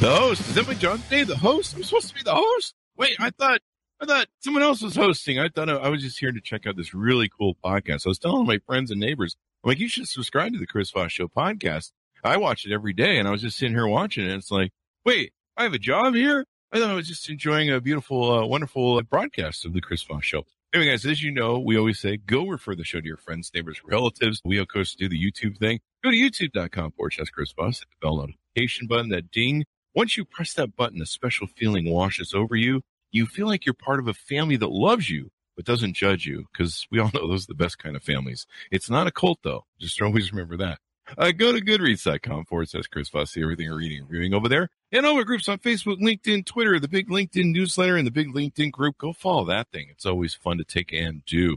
The host is that my John Day? The host? I'm supposed to be the host. Wait, I thought I thought someone else was hosting. I thought I was just here to check out this really cool podcast. I was telling my friends and neighbors, I'm like, you should subscribe to the Chris Voss Show podcast. I watch it every day, and I was just sitting here watching it. It's like, wait, I have a job here. I thought I was just enjoying a beautiful, uh, wonderful broadcast of the Chris Voss Show. Anyway, guys, as you know, we always say go refer the show to your friends, neighbors, relatives. We, of course, do the YouTube thing. Go to youtube.com forward slash Chris hit the bell notification button, that ding. Once you press that button, a special feeling washes over you. You feel like you're part of a family that loves you, but doesn't judge you, because we all know those are the best kind of families. It's not a cult, though. Just always remember that. Uh, go to goodreads.com forward slash Chris Voss, see everything you're reading and reviewing over there. And all our groups on Facebook, LinkedIn, Twitter, the big LinkedIn newsletter, and the big LinkedIn group. Go follow that thing. It's always fun to take and do.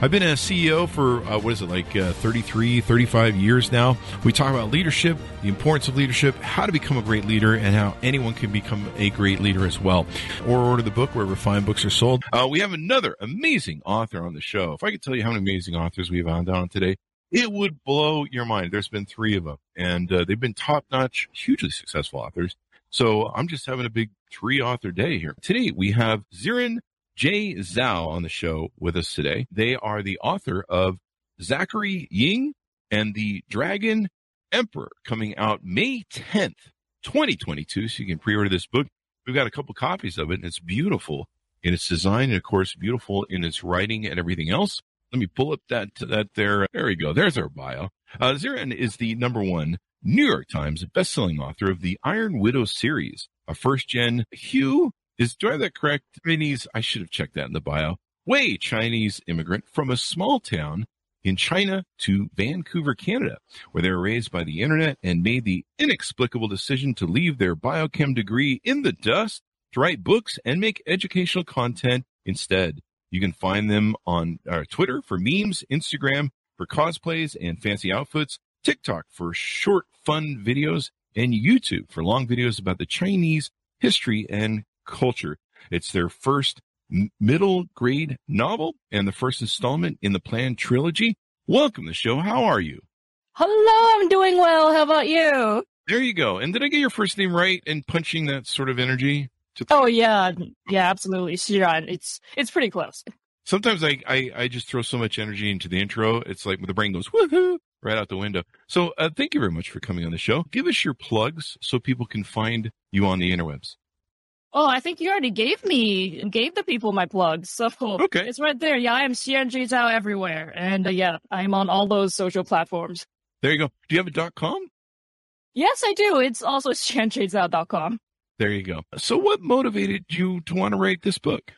I've been a CEO for, uh, what is it, like uh, 33, 35 years now. We talk about leadership, the importance of leadership, how to become a great leader, and how anyone can become a great leader as well. Or order the book wherever fine books are sold. Uh, we have another amazing author on the show. If I could tell you how many amazing authors we have on today, it would blow your mind. There's been three of them, and uh, they've been top notch, hugely successful authors. So I'm just having a big three author day here. Today we have Xiran Jay Zhao on the show with us today. They are the author of Zachary Ying and the Dragon Emperor coming out May 10th, 2022. So you can pre-order this book. We've got a couple copies of it and it's beautiful in its design and of course beautiful in its writing and everything else. Let me pull up that, that there. There we go. There's our bio. Uh, Xiran is the number one New York Times bestselling author of the Iron Widow series, a first gen Hugh is, do I have that correct? Chinese, I should have checked that in the bio. Way Chinese immigrant from a small town in China to Vancouver, Canada, where they were raised by the internet and made the inexplicable decision to leave their biochem degree in the dust to write books and make educational content instead. You can find them on uh, Twitter for memes, Instagram for cosplays and fancy outfits, TikTok for short, fun videos, and YouTube for long videos about the Chinese history and culture. It's their first middle grade novel and the first installment in the planned trilogy. Welcome to the show. How are you? Hello, I'm doing well. How about you? There you go. And did I get your first name right in punching that sort of energy? oh yeah, yeah, absolutely. Xiran. It's it's pretty close. Sometimes I, I I just throw so much energy into the intro. It's like the brain goes woohoo right out the window. So uh, thank you very much for coming on the show. Give us your plugs so people can find you on the interwebs. Oh, I think you already gave me gave the people my plugs, so okay. it's right there. Yeah, I am Xiran Zhao everywhere, and uh, yeah, I'm on all those social platforms. There you go. Do you have a dot com? Yes, I do. It's also xiranzhao.com. There you go. So, what motivated you to want to write this book?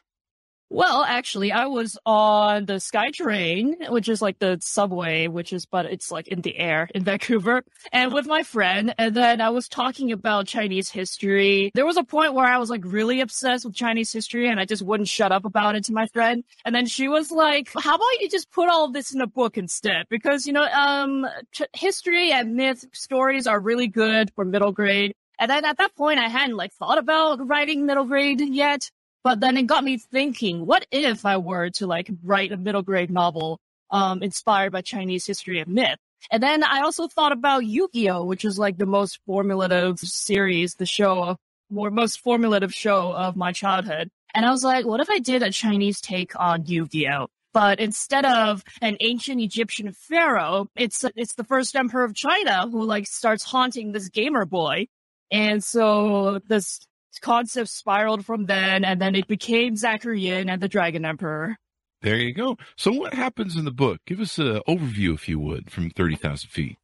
Well, actually, I was on the SkyTrain, which is like the subway, which is, but it's like in the air in Vancouver, and with my friend. And then I was talking about Chinese history. There was a point where I was like really obsessed with Chinese history and I just wouldn't shut up about it to my friend. And then she was like, how about you just put all this in a book instead? Because, you know, um, ch- history and myth stories are really good for middle grade. And then at that point, I hadn't like thought about writing middle grade yet. But then it got me thinking, what if I were to like write a middle grade novel, um, inspired by Chinese history and myth? And then I also thought about Yu-Gi-Oh, which is like the most formulative series, the show, more most formulative show of my childhood. And I was like, what if I did a Chinese take on Yu-Gi-Oh? But instead of an ancient Egyptian pharaoh, it's it's the first emperor of China who like starts haunting this gamer boy. And so this concept spiraled from then, and then it became Zachary Ying and the Dragon Emperor. There you go. So what happens in the book? Give us an overview, if you would, from 30,000 feet.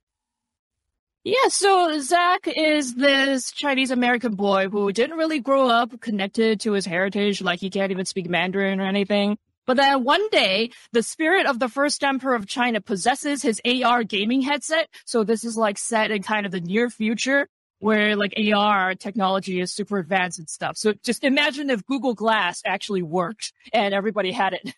Yeah, so Zach is this Chinese American boy who didn't really grow up connected to his heritage, like he can't even speak Mandarin or anything. But then one day, the spirit of the first emperor of China possesses his AR gaming headset. So this is like set in kind of the near future where like AR technology is super advanced and stuff. So just imagine if Google Glass actually worked and everybody had it.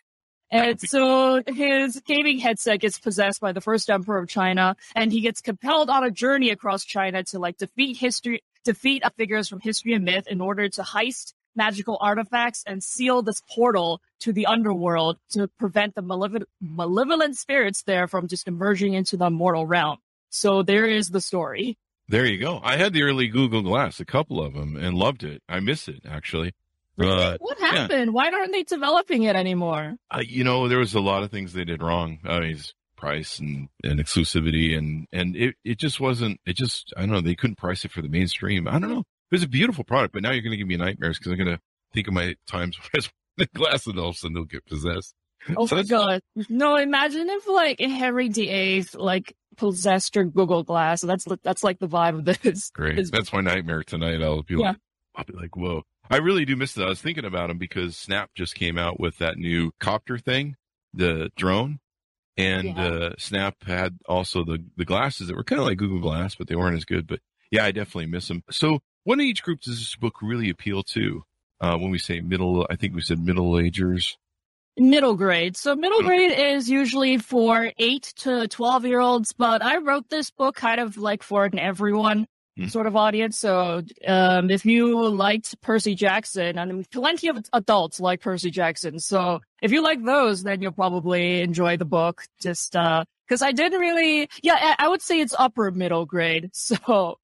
And so his gaming headset gets possessed by the first emperor of China, and he gets compelled on a journey across China to like defeat history, defeat figures from history and myth in order to heist magical artifacts and seal this portal to the underworld to prevent the malevolent, malevolent spirits there from just emerging into the mortal realm. So there is the story. There you go. I had the early Google Glass, a couple of them, and loved it. I miss it actually. But what happened? Yeah. Why aren't they developing it anymore? Uh, you know, there was a lot of things they did wrong. I mean, price and, and exclusivity and, and it, it just wasn't, it just, I don't know, they couldn't price it for the mainstream. I don't know. It was a beautiful product, but now you're going to give me nightmares because I'm going to think of my times when the glass and all of a sudden they'll get possessed. Oh so my god. No, imagine if like Henry VIII like possessed your Google Glass. That's that's like the vibe of this. Great. This that's my nightmare tonight. I'll be yeah. like, I'll be like, whoa. I really do miss that. I was thinking about them because Snap just came out with that new copter thing, the drone. And yeah. uh, Snap had also the, the glasses that were kind of like Google Glass, but they weren't as good. But yeah, I definitely miss them. So, what age group does this book really appeal to? Uh, when we say middle, I think we said middle agers. Middle grade. So middle grade is usually for eight to 12 year olds, but I wrote this book kind of like for an everyone mm. sort of audience. So, um, if you liked Percy Jackson, and plenty of adults like Percy Jackson. So if you like those, then you'll probably enjoy the book. Just, uh, cause I didn't really, yeah, I would say it's upper middle grade. So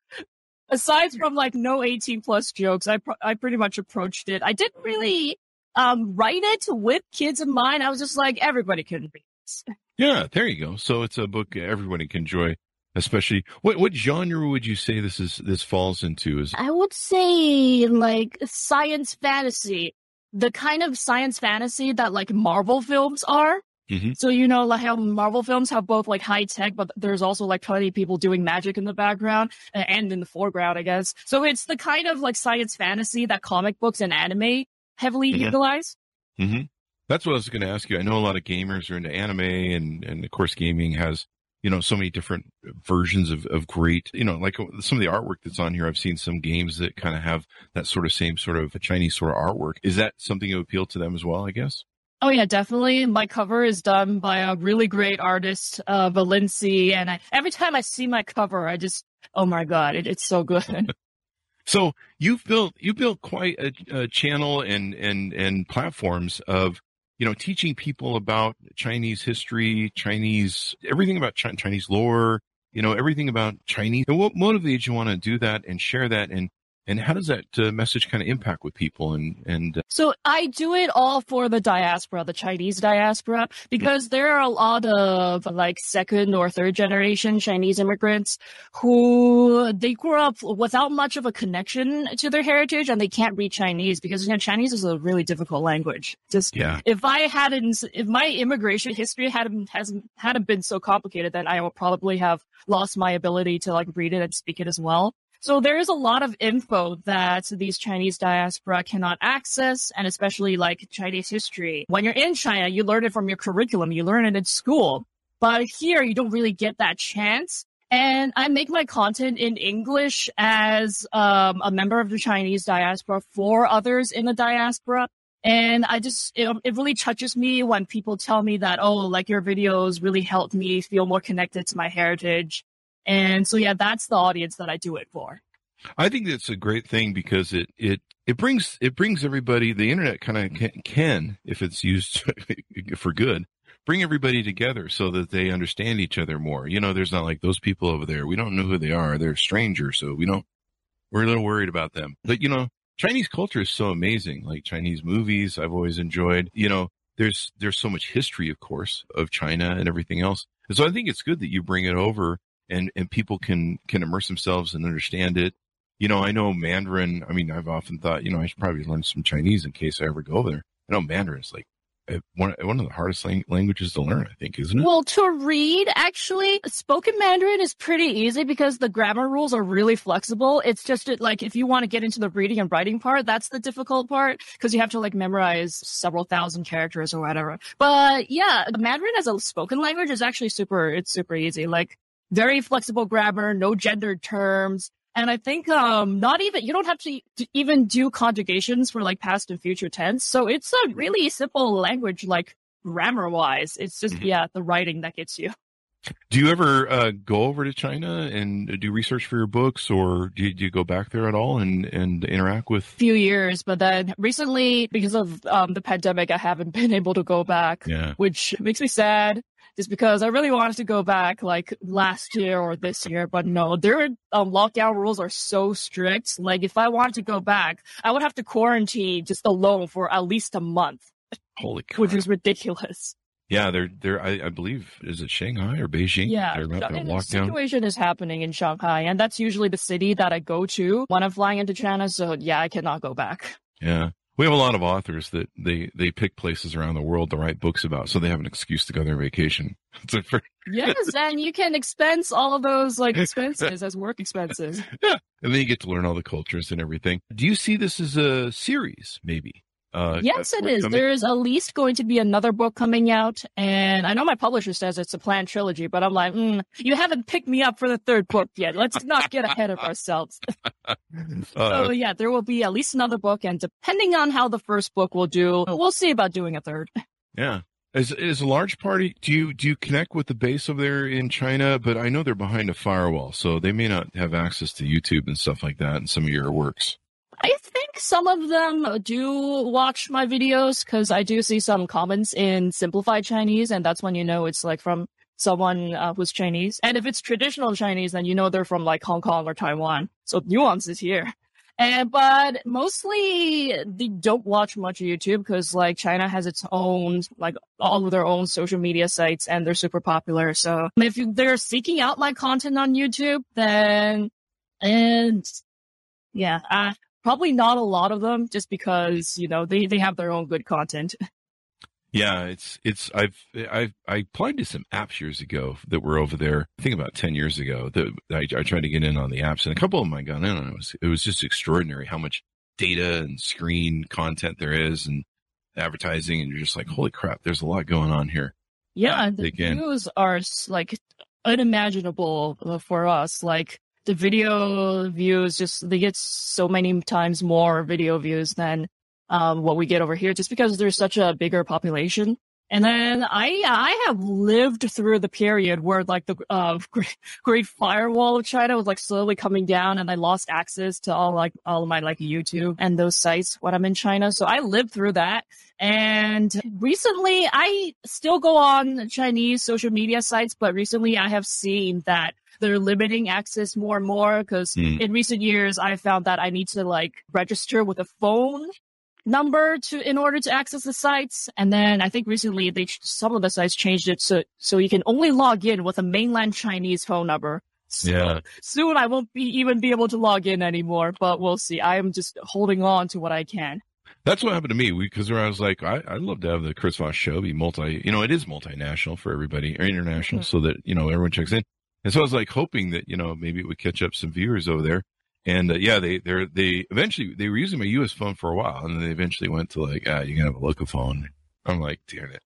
aside from like no 18 plus jokes, I, I pretty much approached it. I didn't really, um, write it with kids in mind. I was just like, everybody can read this. Yeah, there you go. So it's a book everybody can enjoy especially what what genre would you say this is this falls into is i would say like science fantasy the kind of science fantasy that like marvel films are mm-hmm. so you know like how marvel films have both like high tech but there's also like plenty of people doing magic in the background and in the foreground i guess so it's the kind of like science fantasy that comic books and anime heavily mm-hmm. utilize mm-hmm. that's what i was going to ask you i know a lot of gamers are into anime and and of course gaming has you know, so many different versions of, of great, you know, like some of the artwork that's on here. I've seen some games that kind of have that sort of same sort of Chinese sort of artwork. Is that something that appeal to them as well, I guess? Oh yeah, definitely. My cover is done by a really great artist, uh, Velinxi. And I, every time I see my cover, I just, oh my God, it, it's so good. so you've built, you built quite a, a channel and, and, and platforms of you know, teaching people about Chinese history, Chinese, everything about Chinese lore, you know, everything about Chinese. And what motivates you want to do that and share that and and how does that uh, message kind of impact with people and and uh... so i do it all for the diaspora the chinese diaspora because there are a lot of like second or third generation chinese immigrants who they grew up without much of a connection to their heritage and they can't read chinese because you know chinese is a really difficult language just yeah. if i hadn't if my immigration history hadn't hasn't hadn't been so complicated then i would probably have lost my ability to like read it and speak it as well so there is a lot of info that these Chinese diaspora cannot access, and especially like Chinese history. When you're in China, you learn it from your curriculum, you learn it in school. But here, you don't really get that chance. And I make my content in English as um, a member of the Chinese diaspora for others in the diaspora. And I just, it, it, really touches me when people tell me that, oh, like your videos really helped me feel more connected to my heritage. And so, yeah, that's the audience that I do it for. I think that's a great thing because it, it, it brings, it brings everybody, the internet kind of can, can, if it's used for good, bring everybody together so that they understand each other more. You know, there's not like those people over there. We don't know who they are. They're strangers. So we don't, we're a little worried about them. But, you know, Chinese culture is so amazing. Like Chinese movies, I've always enjoyed, you know, there's there's so much history, of course, of China and everything else. And so I think it's good that you bring it over and and people can can immerse themselves and understand it. You know, I know Mandarin. I mean, I've often thought, you know, I should probably learn some Chinese in case I ever go over there. I know Mandarin is like one one of the hardest lang- languages to learn. I think, isn't it? Well, to read, actually, spoken Mandarin is pretty easy because the grammar rules are really flexible. It's just like if you want to get into the reading and writing part, that's the difficult part because you have to like memorize several thousand characters or whatever. But yeah, Mandarin as a spoken language is actually super. It's super easy. Like very flexible grammar, no gendered terms. And I think um not even you don't have to, to even do conjugations for like past and future tense. So it's a really simple language like grammar wise. It's just Mhm. yeah, the writing that gets you. Do you ever uh, go over to China and do research for your books, or do you, do you go back there at all and and interact with? Few years, but then recently because of um the pandemic I haven't been able to go back, Yeah, which makes me sad. Just because I really wanted to go back like last year or this year, but no, their um, lockdown rules are so strict. Like if I wanted to go back, I would have to quarantine just alone for at least a month. holy crap! which is ridiculous. Yeah, they're they're. I, I believe is it Shanghai or Beijing? Yeah, they're about to lock down. situation is happening in Shanghai, and that's usually the city that I go to when I'm flying into China. So yeah, I cannot go back. Yeah, we have a lot of authors that they they pick places around the world to write books about, so they have an excuse to go on their vacation. It's a very- Yes, and you can expense all of those like expenses as work expenses. Yeah, and then you get to learn all the cultures and everything. Do you see this as a series, maybe? Uh, Yes, it is. forthcoming? There's at least going to be another book coming out, and I know my publisher says it's a planned trilogy, but I'm like, mm, you haven't picked me up for the third book yet. Let's not get ahead of ourselves. Uh, so yeah, there will be at least another book, and depending on how the first book will do, we'll see about doing a third. Yeah. Is is a large party? Do you do you connect with the base over there in China? But I know they're behind a firewall, so they may not have access to YouTube and stuff like that. And some of your works. I some of them do watch my videos because I do see some comments in simplified Chinese, and that's when you know it's like from someone uh, who's Chinese. And if it's traditional Chinese, then you know they're from like Hong Kong or Taiwan. So nuance is here. And but mostly they don't watch much YouTube because like China has its own like all of their own social media sites and they're super popular. So if you, they're seeking out my content on YouTube, then and yeah, uh, probably not a lot of them just because you know they they have their own good content. Yeah, it's it's I've I've I applied to some apps years ago that were over there. I think about ten years ago that I, I tried to get in on the apps, and a couple of them I got in on. It was it was just extraordinary how much data and screen content there is, and advertising, and you're just like, holy crap, there's a lot going on here. Yeah, Uh, the views are like unimaginable uh, for us. Like the video views, just they get so many times more video views than um, what we get over here, just because there's such a bigger population. And then I I have lived through the period where like the uh, great, great firewall of China was like slowly coming down, and I lost access to all like all of my like YouTube and those sites when I'm in China. So I lived through that. And recently, I still go on Chinese social media sites, but recently I have seen that they're limiting access more and more because Hmm. in recent years I found that I need to like register with a phone number to in order to access the sites. And then I think recently they some of the sites changed it so so you can only log in with a mainland Chinese phone number. So Yeah. soon I won't be even be able to log in anymore, but we'll see. I am just holding on to what I can. That's what happened to me because where I was like, I, I'd love to have the Chris Voss show be multi, you know, it is multinational for everybody or international Mhm. so that, you know, everyone checks in. And so I was like hoping that, you know, maybe it would catch up some viewers over there. And uh, yeah, they, they're, they eventually, they were using my US phone for a while and then they eventually went to like, ah, you can have a local phone. I'm like, damn it.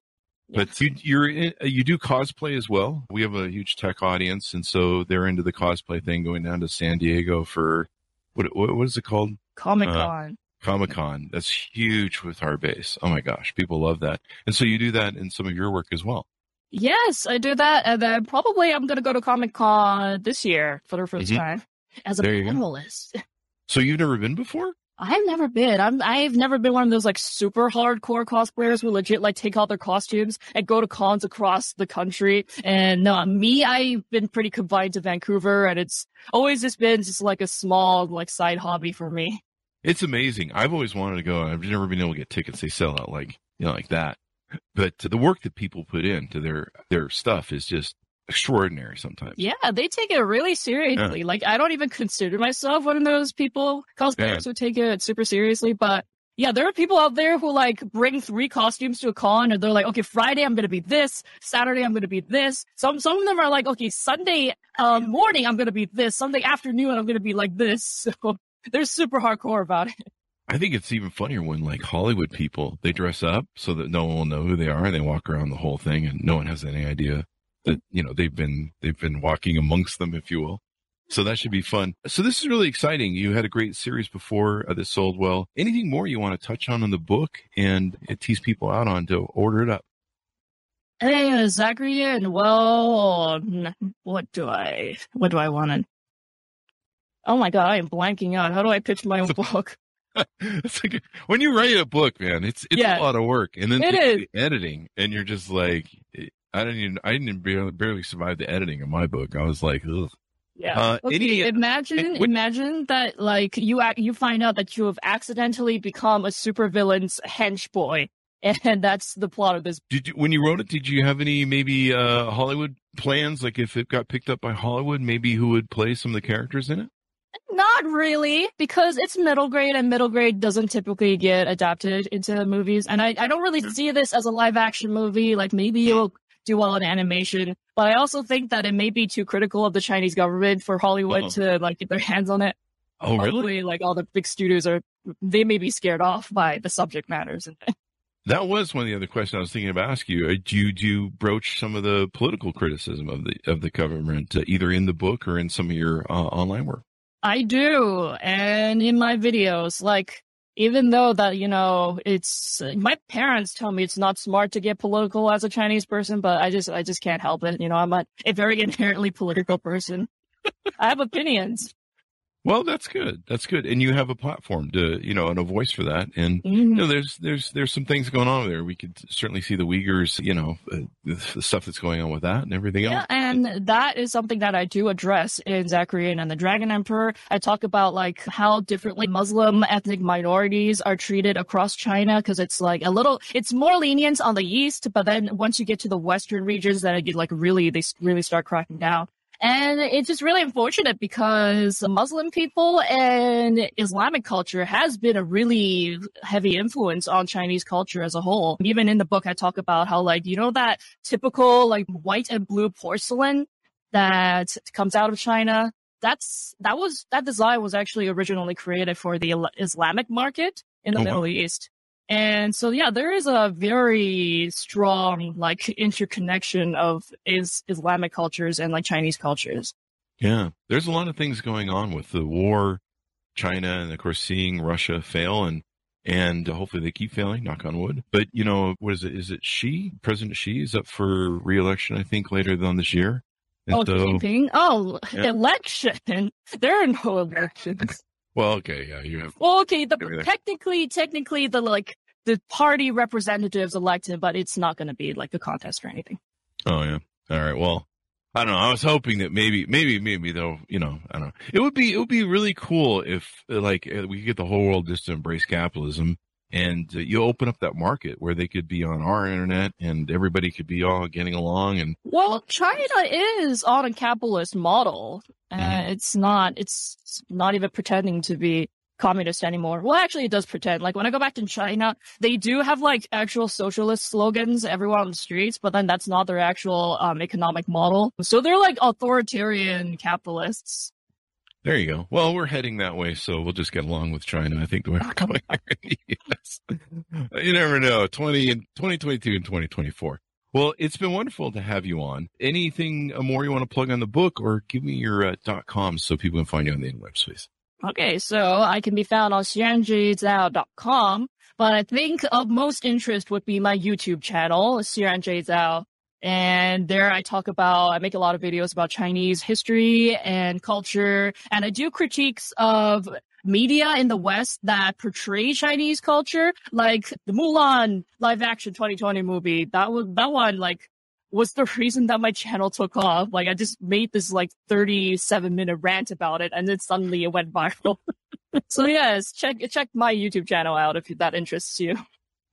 But you, you're in, uh, you do cosplay as well. We have a huge tech audience. And so they're into the cosplay thing going down to San Diego for what, what, what is it called? Comic Con. Comic Con. That's huge with our base. Oh my gosh, people love that. And so you do that in some of your work as well. Yes, I do that, and then probably I'm gonna go to Comic Con this year for the 1st Mhm. time as a There you panelist. So you've never been before? I've never been. I'm. I've never been one of those like super hardcore cosplayers who legit like take out their costumes and go to cons across the country. And no, me, I've been pretty confined to Vancouver, and it's always just been just like a small like side hobby for me. It's amazing. I've always wanted to go. I've never been able to get tickets. They sell out like, you know, like that. But the work that people put into their their stuff is just extraordinary sometimes. Yeah, they take it really seriously. Yeah. Like I don't even consider myself one of those people cosplayers yeah. who take it super seriously, but yeah, there are people out there who like bring three costumes to a con and they're like, okay, Friday I'm gonna be this, Saturday I'm gonna be this. Some some of them are like, okay, Sunday um, morning I'm gonna be this, Sunday afternoon I'm gonna be like this. So they're super hardcore about it. I think it's even funnier when like Hollywood people they dress up so that no one will know who they are. And they walk around the whole thing and no one has any idea that you know they've been they've been walking amongst them, if you will. So that should be fun. So this is really exciting. You had a great series before uh, that sold well. Anything more you want to touch on in the book and tease people out on to order it up? Hey, Zachary, and well, what do I, what do I want to? Oh my god, I am blanking out. How do I pitch my own book? it's like when you write a book, man, it's it's yeah, a lot of work, and then it is. The editing, and you're just like, I didn't even, I didn't barely, barely survive the editing of my book. I was like, ugh. Yeah. Uh, okay, any, imagine, imagine that like you you find out that you have accidentally become a supervillain's hench boy, and that's the plot of this. Did you, when you wrote it, did you have any maybe uh, Hollywood plans? Like if it got picked up by Hollywood, maybe who would play some of the characters in it? Not really, because it's middle grade and middle grade doesn't typically get adapted into movies. And I, I don't really see this as a live action movie. Like maybe it will do well in animation. But I also think that it may be too critical of the Chinese government for Hollywood Uh-oh. to like get their hands on it. Oh, Hopefully, really? Like all the big studios are, they may be scared off by the subject matters. That was one of the other questions I was thinking of asking you. Do you, do you broach some of the political criticism of the of the government, uh, either in the book or in some of your uh, online work? I do, and in my videos, like even though that you know it's my parents tell me it's not smart to get political as a chinese person but i just i just can't help it you know i'm a, a very inherently political person. I have opinions well, that's good. That's good. And you have a platform to, you know, and a voice for that. And, mm-hmm. you know, there's, there's, there's some things going on there. We could certainly see the Uyghurs, you know, uh, the stuff that's going on with that and everything yeah, else. And that is something that I do address in Zachary Ying and the Dragon Emperor. I talk about like how differently Muslim ethnic minorities are treated across China. Cause it's like a little, it's more lenient on the East, but then once you get to the Western regions, then it get like really, they really start cracking down. And it's just really unfortunate because Muslim people and Islamic culture has been a really heavy influence on Chinese culture as a whole. Even in the book, I talk about how like, you know, that typical like white and blue porcelain that comes out of China. That's, that was, that design was actually originally created for the Islamic market in the oh, Middle wow. East. And so, yeah, there is a very strong, like, interconnection of is Islamic cultures and like Chinese cultures. Yeah. There's a lot of things going on with the war, China, and of course, seeing Russia fail and, and hopefully they keep failing, knock on wood. But, you know, what is it? Is it Xi? President Xi is up for reelection, I think, later on this year. And oh, so, oh, yeah. election. There are no elections. Well, okay, yeah, you have. Well, okay, the technically, technically, the like the party representatives elected, but it's not going to be like a contest or anything. Oh yeah. All right. Well, I don't know. I was hoping that maybe, maybe, maybe though, you know, I don't know. It would be, it would be really cool if like we could get the whole world just to embrace capitalism and uh, you open up that market where they could be on our internet and everybody could be all getting along and well china is on a capitalist model uh, mm-hmm. it's not it's not even pretending to be communist anymore well actually it does pretend like when i go back to china they do have like actual socialist slogans everywhere on the streets but then that's not their actual um, economic model so they're like authoritarian capitalists there you go. Well, we're heading that way, so we'll just get along with China. I think the way we're going yes. You never know. 20 and 2022 and 2024. Well, it's been wonderful to have you on. Anything more you want to plug on the book or give me your uh, dot com so people can find you on the internet, please. Okay, so I can be found on xiranjayzhao.com, but I think of most interest would be my YouTube channel, Xiran Jay Zhao. And there I talk about, I make a lot of videos about Chinese history and culture. And I do critiques of media in the West that portray Chinese culture, like the Mulan live action 2020 movie. That was, that one, like, was the reason that my channel took off. Like, I just made this like 37 minute rant about it and then suddenly it went viral. so yes, check, check my YouTube channel out if that interests you.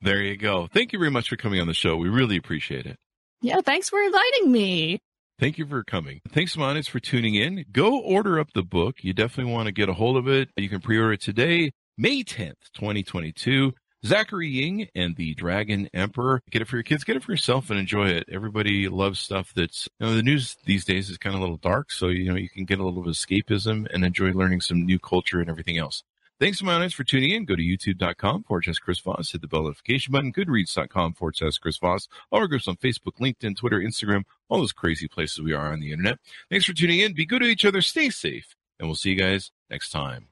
There you go. Thank you very much for coming on the show. We really appreciate it. Yeah, thanks for inviting me. Thank you for coming. Thanks, Monis, for tuning in. Go order up the book. You definitely want to get a hold of it. You can pre-order it today, May 10th, 2022. Zachary Ying and the Dragon Emperor. Get it for your kids, get it for yourself and enjoy it. Everybody loves stuff that's, you know, the news these days is kind of a little dark. So, you know, you can get a little bit of escapism and enjoy learning some new culture and everything else. Thanks so much for tuning in. Go to youtube.com forward slash Chris Voss. Hit the bell notification button. Goodreads.com forward slash Chris Voss. All our groups on Facebook, LinkedIn, Twitter, Instagram, all those crazy places we are on the internet. Thanks for tuning in. Be good to each other. Stay safe. And we'll see you guys next time.